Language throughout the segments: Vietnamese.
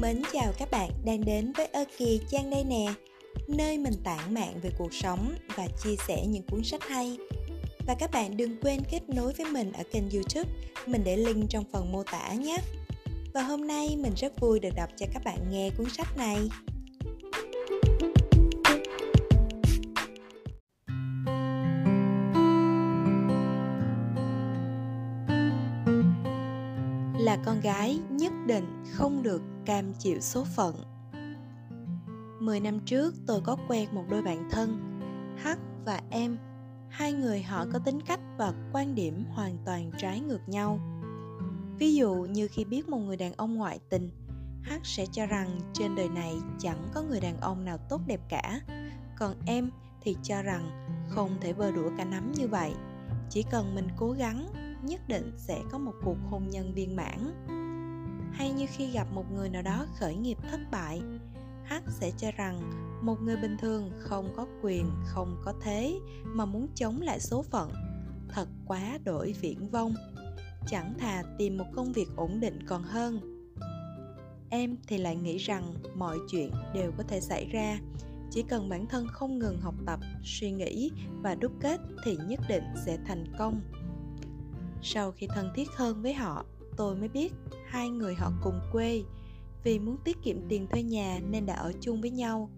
Mến chào các bạn đang đến với Ơ Kỳ Trang đây nè, Nơi mình tản mạn về cuộc sống và chia sẻ những cuốn sách hay. Và các bạn đừng quên kết nối với mình ở kênh youtube, Mình để link trong phần mô tả nhé. Và hôm nay mình rất vui được đọc cho các bạn nghe cuốn sách này. Là con gái nhất định không được cam chịu số phận. Mười năm trước tôi có quen một đôi bạn thân, H và em. Hai người họ có tính cách và quan điểm hoàn toàn trái ngược nhau. Ví dụ như khi biết một người đàn ông ngoại tình, H sẽ cho rằng trên đời này chẳng có người đàn ông nào tốt đẹp cả, còn em thì cho rằng không thể vơ đũa cả nắm như vậy. Chỉ cần mình cố gắng nhất định sẽ có một cuộc hôn nhân viên mãn. Hay như khi gặp một người nào đó khởi nghiệp thất bại, h sẽ cho rằng một người bình thường không có quyền, không có thế mà muốn chống lại số phận. Thật quá đổi viễn vông. Chẳng thà tìm một công việc ổn định còn hơn. Em thì lại nghĩ rằng mọi chuyện đều có thể xảy ra. Chỉ cần bản thân không ngừng học tập, suy nghĩ và đúc kết thì nhất định sẽ thành công sau khi thân thiết hơn với họ, tôi mới biết hai người họ cùng quê. Vì muốn tiết kiệm tiền thuê nhà nên đã ở chung với nhau.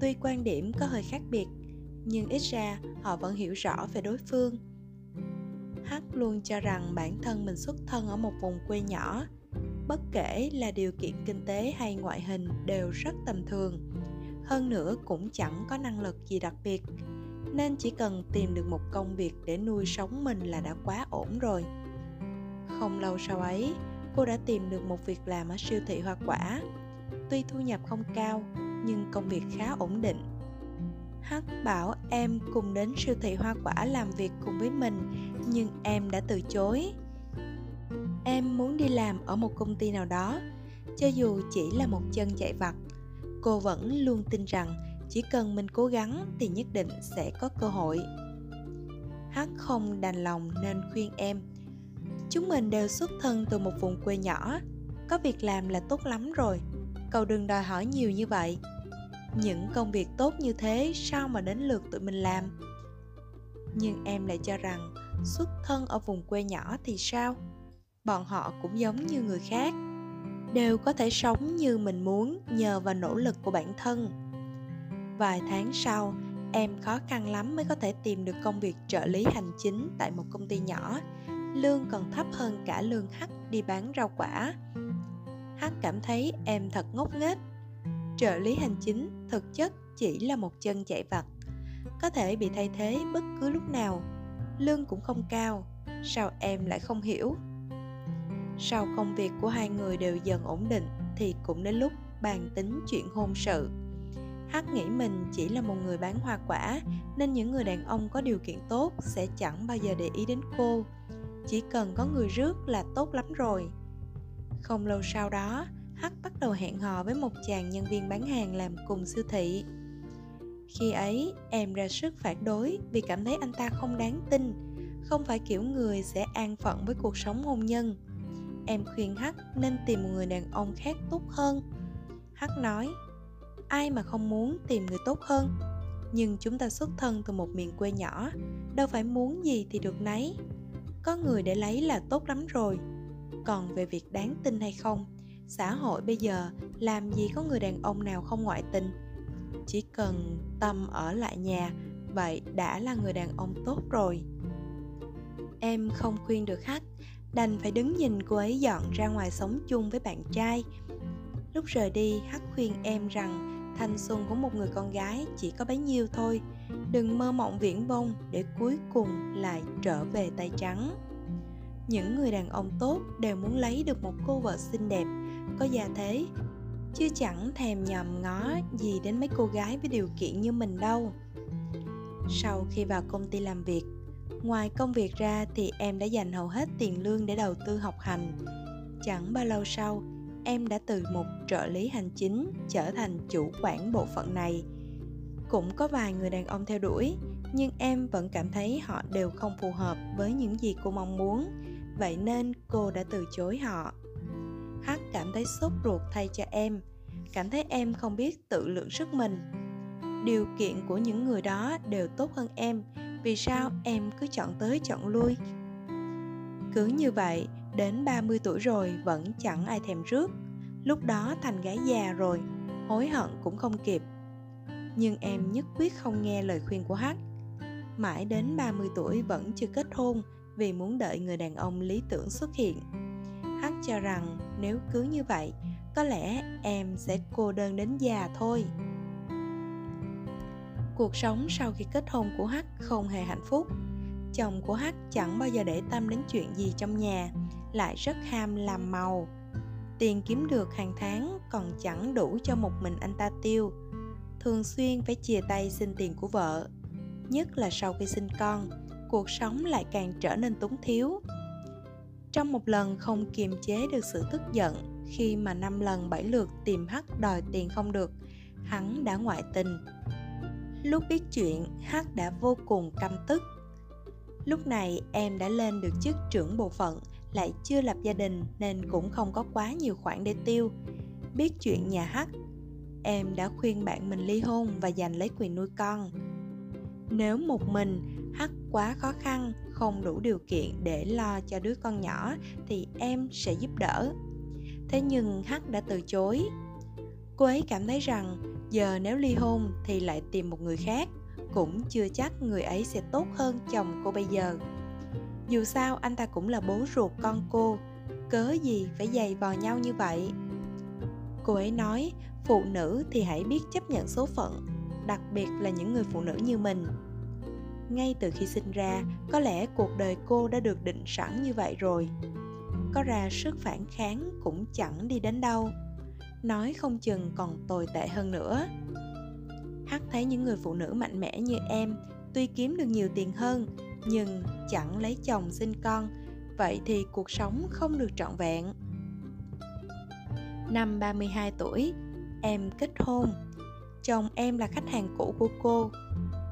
Tuy quan điểm có hơi khác biệt, nhưng ít ra họ vẫn hiểu rõ về đối phương. H luôn cho rằng bản thân mình xuất thân ở một vùng quê nhỏ, bất kể là điều kiện kinh tế hay ngoại hình đều rất tầm thường. Hơn nữa cũng chẳng có năng lực gì đặc biệt nên chỉ cần tìm được một công việc để nuôi sống mình là đã quá ổn rồi. Không lâu sau ấy, cô đã tìm được một việc làm ở siêu thị hoa quả. Tuy thu nhập không cao, nhưng công việc khá ổn định. Hắc bảo em cùng đến siêu thị hoa quả làm việc cùng với mình, nhưng em đã từ chối. Em muốn đi làm ở một công ty nào đó, cho dù chỉ là một chân chạy vặt, cô vẫn luôn tin rằng chỉ cần mình cố gắng thì nhất định sẽ có cơ hội. H không đành lòng nên khuyên em, chúng mình đều xuất thân từ một vùng quê nhỏ, có việc làm là tốt lắm rồi, cậu đừng đòi hỏi nhiều như vậy. Những công việc tốt như thế sao mà đến lượt tụi mình làm? Nhưng em lại cho rằng xuất thân ở vùng quê nhỏ thì sao? Bọn họ cũng giống như người khác, đều có thể sống như mình muốn nhờ vào nỗ lực của bản thân vài tháng sau, em khó khăn lắm mới có thể tìm được công việc trợ lý hành chính tại một công ty nhỏ. Lương còn thấp hơn cả lương Hắc đi bán rau quả. Hắc cảm thấy em thật ngốc nghếch. Trợ lý hành chính thực chất chỉ là một chân chạy vặt, có thể bị thay thế bất cứ lúc nào. Lương cũng không cao, sao em lại không hiểu? Sau công việc của hai người đều dần ổn định thì cũng đến lúc bàn tính chuyện hôn sự. Hắc nghĩ mình chỉ là một người bán hoa quả nên những người đàn ông có điều kiện tốt sẽ chẳng bao giờ để ý đến cô. Chỉ cần có người rước là tốt lắm rồi. Không lâu sau đó, Hắc bắt đầu hẹn hò với một chàng nhân viên bán hàng làm cùng siêu thị. Khi ấy, em ra sức phản đối vì cảm thấy anh ta không đáng tin, không phải kiểu người sẽ an phận với cuộc sống hôn nhân. Em khuyên Hắc nên tìm một người đàn ông khác tốt hơn. Hắc nói, ai mà không muốn tìm người tốt hơn. Nhưng chúng ta xuất thân từ một miền quê nhỏ, đâu phải muốn gì thì được nấy. Có người để lấy là tốt lắm rồi. Còn về việc đáng tin hay không, xã hội bây giờ làm gì có người đàn ông nào không ngoại tình. Chỉ cần tâm ở lại nhà, vậy đã là người đàn ông tốt rồi. Em không khuyên được khách, đành phải đứng nhìn cô ấy dọn ra ngoài sống chung với bạn trai. Lúc rời đi, hắc khuyên em rằng thanh xuân của một người con gái chỉ có bấy nhiêu thôi. Đừng mơ mộng viễn vông để cuối cùng lại trở về tay trắng. Những người đàn ông tốt đều muốn lấy được một cô vợ xinh đẹp. Có gia thế, chứ chẳng thèm nhòm ngó gì đến mấy cô gái với điều kiện như mình đâu. Sau khi vào công ty làm việc, ngoài công việc ra thì em đã dành hầu hết tiền lương để đầu tư học hành. Chẳng bao lâu sau em đã từ một trợ lý hành chính trở thành chủ quản bộ phận này. Cũng có vài người đàn ông theo đuổi, nhưng em vẫn cảm thấy họ đều không phù hợp với những gì cô mong muốn. Vậy nên cô đã từ chối họ. Hắc cảm thấy sốt ruột thay cho em, cảm thấy em không biết tự lượng sức mình. Điều kiện của những người đó đều tốt hơn em, vì sao em cứ chọn tới chọn lui? Cứ như vậy đến 30 tuổi rồi vẫn chẳng ai thèm rước lúc đó thành gái già rồi hối hận cũng không kịp nhưng em nhất quyết không nghe lời khuyên của Hắc. Mãi đến 30 tuổi vẫn chưa kết hôn vì muốn đợi người đàn ông lý tưởng xuất hiện. Hắc cho rằng nếu cứ như vậy, có lẽ em sẽ cô đơn đến già thôi. Cuộc sống sau khi kết hôn của Hắc không hề hạnh phúc. Chồng của Hắc chẳng bao giờ để tâm đến chuyện gì trong nhà, lại rất ham làm màu. Tiền kiếm được hàng tháng còn chẳng đủ cho một mình anh ta tiêu. Thường xuyên phải chia tay xin tiền của vợ, nhất là sau khi sinh con, cuộc sống lại càng trở nên túng thiếu. Trong một lần không kiềm chế được sự tức giận, khi mà năm lần bảy lượt tìm hắc đòi tiền không được, hắn đã ngoại tình. Lúc biết chuyện, hắc đã vô cùng căm tức. Lúc này em đã lên được chức trưởng bộ phận lại chưa lập gia đình nên cũng không có quá nhiều khoản để tiêu. Biết chuyện nhà hắc em đã khuyên bạn mình ly hôn và giành lấy quyền nuôi con. Nếu một mình hắc quá khó khăn, không đủ điều kiện để lo cho đứa con nhỏ thì em sẽ giúp đỡ. Thế nhưng hắc đã từ chối. Cô ấy cảm thấy rằng giờ nếu ly hôn thì lại tìm một người khác, cũng chưa chắc người ấy sẽ tốt hơn chồng cô bây giờ dù sao, anh ta cũng là bố ruột con cô. Cớ gì phải giày vò nhau như vậy? Cô ấy nói, phụ nữ thì hãy biết chấp nhận số phận, đặc biệt là những người phụ nữ như mình. Ngay từ khi sinh ra, có lẽ cuộc đời cô đã được định sẵn như vậy rồi. Có ra sức phản kháng cũng chẳng đi đến đâu. Nói không chừng còn tồi tệ hơn nữa. Hắc thấy những người phụ nữ mạnh mẽ như em, tuy kiếm được nhiều tiền hơn nhưng chẳng lấy chồng sinh con vậy thì cuộc sống không được trọn vẹn Năm 32 tuổi, em kết hôn. Chồng em là khách hàng cũ của cô.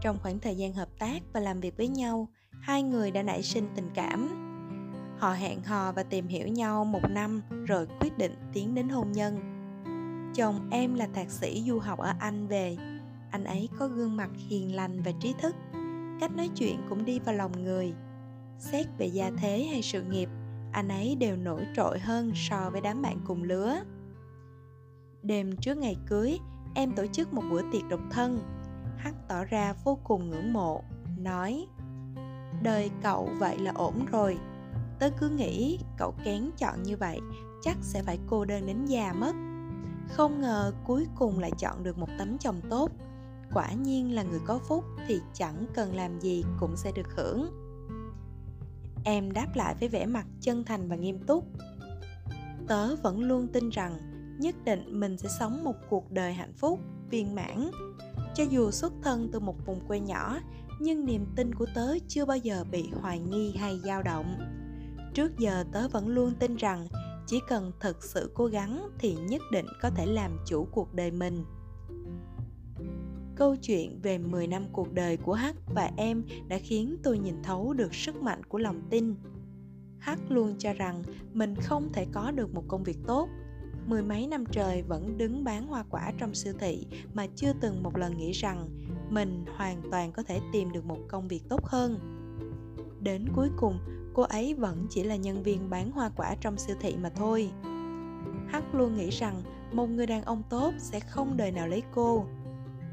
Trong khoảng thời gian hợp tác và làm việc với nhau, hai người đã nảy sinh tình cảm. Họ hẹn hò và tìm hiểu nhau một năm rồi quyết định tiến đến hôn nhân. Chồng em là thạc sĩ du học ở Anh về. Anh ấy có gương mặt hiền lành và trí thức. Cách nói chuyện cũng đi vào lòng người. Xét về gia thế hay sự nghiệp, anh ấy đều nổi trội hơn so với đám bạn cùng lứa Đêm trước ngày cưới, em tổ chức một bữa tiệc độc thân. Hắc tỏ ra vô cùng ngưỡng mộ, nói Đời cậu vậy là ổn rồi. Tớ cứ nghĩ cậu kén chọn như vậy, chắc sẽ phải cô đơn đến già mất. Không ngờ cuối cùng lại chọn được một tấm chồng tốt. Quả nhiên là người có phúc thì chẳng cần làm gì cũng sẽ được hưởng. Em đáp lại với vẻ mặt chân thành và nghiêm túc. Tớ vẫn luôn tin rằng nhất định mình sẽ sống một cuộc đời hạnh phúc, viên mãn cho dù xuất thân từ một vùng quê nhỏ, nhưng niềm tin của tớ chưa bao giờ bị hoài nghi hay dao động trước giờ tớ vẫn luôn tin rằng chỉ cần thật sự cố gắng thì nhất định có thể làm chủ cuộc đời mình Câu chuyện về 10 năm cuộc đời của Hắc và em đã khiến tôi nhìn thấu được sức mạnh của lòng tin. Hắc luôn cho rằng mình không thể có được một công việc tốt. Mười mấy năm trời vẫn đứng bán hoa quả trong siêu thị mà chưa từng một lần nghĩ rằng mình hoàn toàn có thể tìm được một công việc tốt hơn. Đến cuối cùng, cô ấy vẫn chỉ là nhân viên bán hoa quả trong siêu thị mà thôi. Hắc luôn nghĩ rằng một người đàn ông tốt sẽ không đời nào lấy cô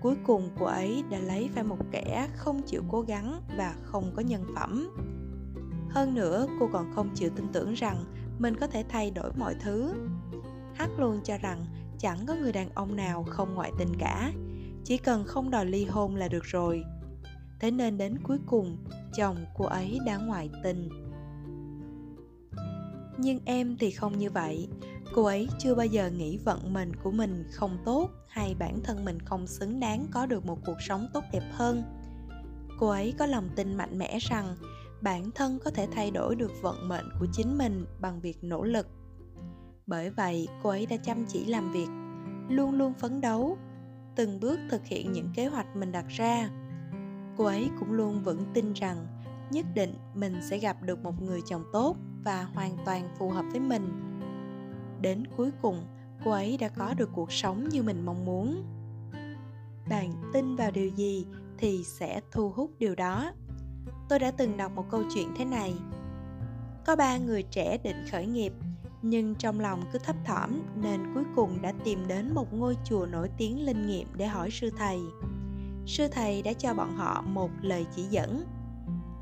cuối cùng cô ấy đã lấy phải một kẻ không chịu cố gắng và không có nhân phẩm hơn nữa cô còn không chịu tin tưởng rằng mình có thể thay đổi mọi thứ Hắc luôn cho rằng chẳng có người đàn ông nào không ngoại tình cả, chỉ cần không đòi ly hôn là được rồi. Thế nên đến cuối cùng, chồng cô ấy đã ngoại tình. Nhưng em thì không như vậy, cô ấy chưa bao giờ nghĩ vận mệnh của mình không tốt hay bản thân mình không xứng đáng có được một cuộc sống tốt đẹp hơn. Cô ấy có lòng tin mạnh mẽ rằng bản thân có thể thay đổi được vận mệnh của chính mình bằng việc nỗ lực. Bởi vậy, cô ấy đã chăm chỉ làm việc, luôn luôn phấn đấu, từng bước thực hiện những kế hoạch mình đặt ra. Cô ấy cũng luôn vững tin rằng nhất định mình sẽ gặp được một người chồng tốt và hoàn toàn phù hợp với mình đến cuối cùng, cô ấy đã có được cuộc sống như mình mong muốn. Bạn tin vào điều gì thì sẽ thu hút điều đó. Tôi đã từng đọc một câu chuyện thế này. Có ba người trẻ định khởi nghiệp, nhưng trong lòng cứ thấp thỏm nên cuối cùng đã tìm đến một ngôi chùa nổi tiếng linh nghiệm để hỏi sư thầy. Sư thầy đã cho bọn họ một lời chỉ dẫn.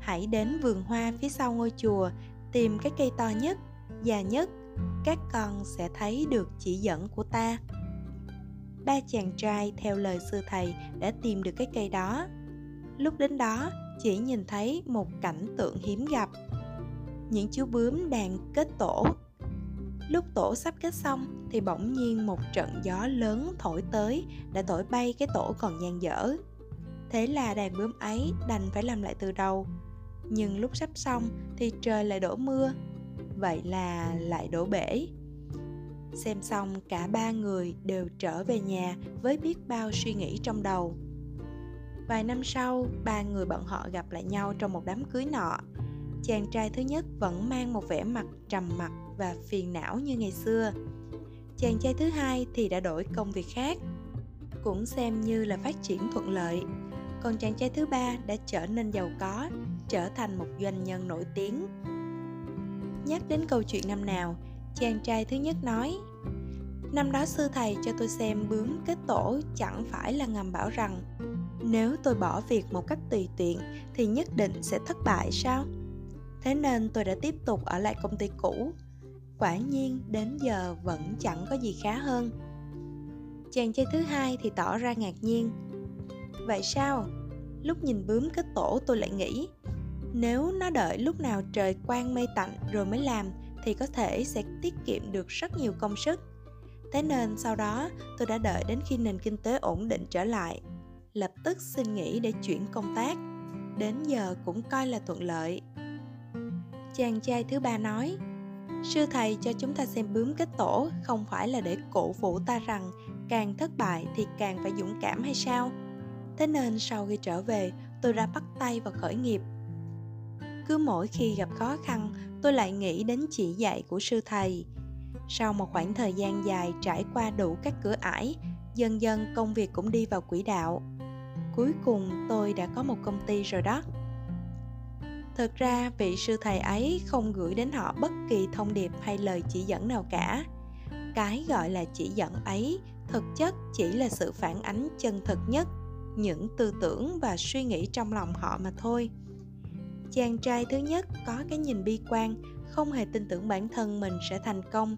Hãy đến vườn hoa phía sau ngôi chùa, tìm cái cây to nhất, già nhất các con sẽ thấy được chỉ dẫn của ta. Ba chàng trai theo lời sư thầy đã tìm được cái cây đó. Lúc đến đó, chỉ nhìn thấy một cảnh tượng hiếm gặp. Những chú bướm đang kết tổ. Lúc tổ sắp kết xong thì bỗng nhiên một trận gió lớn thổi tới đã thổi bay cái tổ còn dang dở. Thế là đàn bướm ấy đành phải làm lại từ đầu. Nhưng lúc sắp xong thì trời lại đổ mưa vậy là lại đổ bể. Xem xong, cả ba người đều trở về nhà với biết bao suy nghĩ trong đầu. Vài năm sau, ba người bọn họ gặp lại nhau trong một đám cưới nọ. Chàng trai thứ nhất vẫn mang một vẻ mặt trầm mặc và phiền não như ngày xưa. Chàng trai thứ hai thì đã đổi công việc khác, cũng xem như là phát triển thuận lợi. Còn chàng trai thứ ba đã trở nên giàu có, trở thành một doanh nhân nổi tiếng nhắc đến câu chuyện năm nào, chàng trai thứ nhất nói, năm đó sư thầy cho tôi xem bướm kết tổ chẳng phải là ngầm bảo rằng, nếu tôi bỏ việc một cách tùy tiện thì nhất định sẽ thất bại sao? Thế nên tôi đã tiếp tục ở lại công ty cũ. Quả nhiên đến giờ vẫn chẳng có gì khá hơn. Chàng trai thứ hai thì tỏ ra ngạc nhiên, vậy sao? Lúc nhìn bướm kết tổ tôi lại nghĩ nếu nó đợi lúc nào trời quang mây tạnh rồi mới làm, thì có thể sẽ tiết kiệm được rất nhiều công sức. Thế nên sau đó, tôi đã đợi đến khi nền kinh tế ổn định trở lại. Lập tức xin nghỉ để chuyển công tác. Đến giờ cũng coi là thuận lợi. Chàng trai thứ ba nói, sư thầy cho chúng ta xem bướm kết tổ, không phải là để cổ vũ ta rằng càng thất bại thì càng phải dũng cảm hay sao? Thế nên sau khi trở về, tôi đã bắt tay vào khởi nghiệp cứ mỗi khi gặp khó khăn, tôi lại nghĩ đến chỉ dạy của sư thầy. Sau một khoảng thời gian dài trải qua đủ các cửa ải, dần dần công việc cũng đi vào quỹ đạo. Cuối cùng, tôi đã có một công ty rồi đó. Thực ra, vị sư thầy ấy không gửi đến họ bất kỳ thông điệp hay lời chỉ dẫn nào cả. Cái gọi là chỉ dẫn ấy, thực chất chỉ là sự phản ánh chân thực nhất, những tư tưởng và suy nghĩ trong lòng họ mà thôi chàng trai thứ nhất có cái nhìn bi quan, không hề tin tưởng bản thân mình sẽ thành công.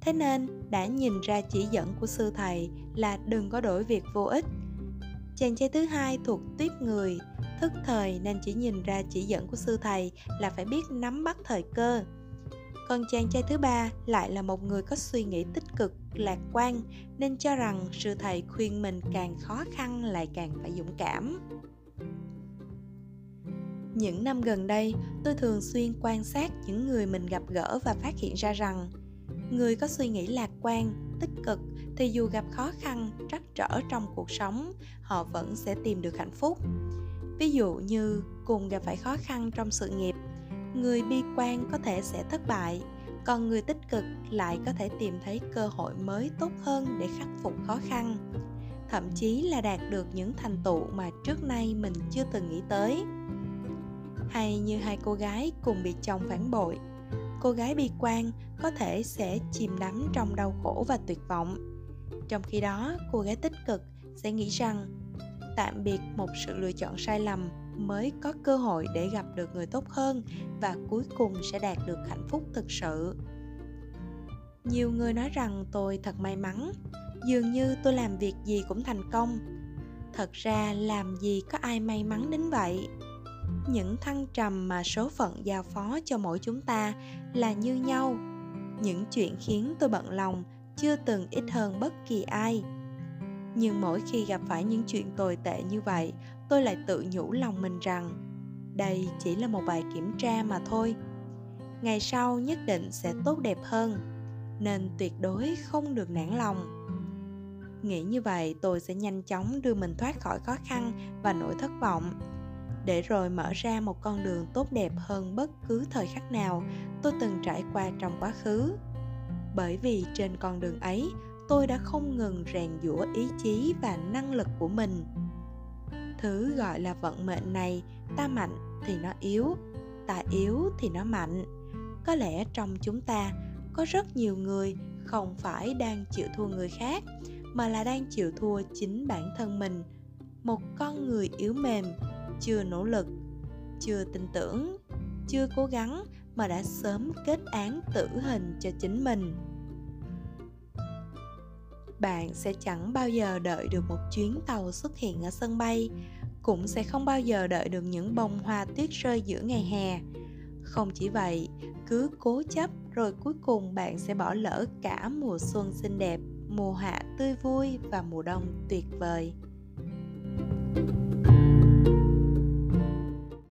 Thế nên, đã nhìn ra chỉ dẫn của sư thầy là đừng có đổi việc vô ích. Chàng trai thứ hai thuộc tuyết người, thức thời nên chỉ nhìn ra chỉ dẫn của sư thầy là phải biết nắm bắt thời cơ. Còn chàng trai thứ ba lại là một người có suy nghĩ tích cực, lạc quan, nên cho rằng sư thầy khuyên mình càng khó khăn lại càng phải dũng cảm những năm gần đây, tôi thường xuyên quan sát những người mình gặp gỡ và phát hiện ra rằng, người có suy nghĩ lạc quan, tích cực thì dù gặp khó khăn, trắc trở trong cuộc sống, họ vẫn sẽ tìm được hạnh phúc. Ví dụ như cùng gặp phải khó khăn trong sự nghiệp, người bi quan có thể sẽ thất bại, còn người tích cực lại có thể tìm thấy cơ hội mới tốt hơn để khắc phục khó khăn. Thậm chí là đạt được những thành tựu mà trước nay mình chưa từng nghĩ tới hay như hai cô gái cùng bị chồng phản bội. Cô gái bi quan có thể sẽ chìm đắm trong đau khổ và tuyệt vọng. Trong khi đó, cô gái tích cực sẽ nghĩ rằng, tạm biệt một sự lựa chọn sai lầm mới có cơ hội để gặp được người tốt hơn và cuối cùng sẽ đạt được hạnh phúc thực sự. Nhiều người nói rằng, tôi thật may mắn, dường như tôi làm việc gì cũng thành công. Thật ra, làm gì có ai may mắn đến vậy? Những thăng trầm mà số phận giao phó cho mỗi chúng ta là như nhau. Những chuyện khiến tôi bận lòng chưa từng ít hơn bất kỳ ai. Nhưng mỗi khi gặp phải những chuyện tồi tệ như vậy, tôi lại tự nhủ lòng mình rằng, đây chỉ là một bài kiểm tra mà thôi. Ngày sau nhất định sẽ tốt đẹp hơn, nên tuyệt đối không được nản lòng. Nghĩ như vậy, tôi sẽ nhanh chóng đưa mình thoát khỏi khó khăn và nỗi thất vọng để rồi mở ra một con đường tốt đẹp hơn bất cứ thời khắc nào. Tôi từng trải qua trong quá khứ. Bởi vì trên con đường ấy, tôi đã không ngừng rèn giũa ý chí và năng lực của mình. Thứ gọi là vận mệnh này, ta mạnh thì nó yếu, ta yếu thì nó mạnh. Có lẽ trong chúng ta, có rất nhiều người không phải đang chịu thua người khác, mà là đang chịu thua chính bản thân mình. Một con người yếu mềm chưa nỗ lực, chưa tin tưởng, chưa cố gắng mà đã sớm kết án tử hình cho chính mình. Bạn sẽ chẳng bao giờ đợi được một chuyến tàu xuất hiện ở sân bay, cũng sẽ không bao giờ đợi được những bông hoa tuyết rơi giữa ngày hè. Không chỉ vậy, cứ cố chấp rồi cuối cùng bạn sẽ bỏ lỡ cả mùa xuân xinh đẹp, mùa hạ tươi vui và mùa đông tuyệt vời.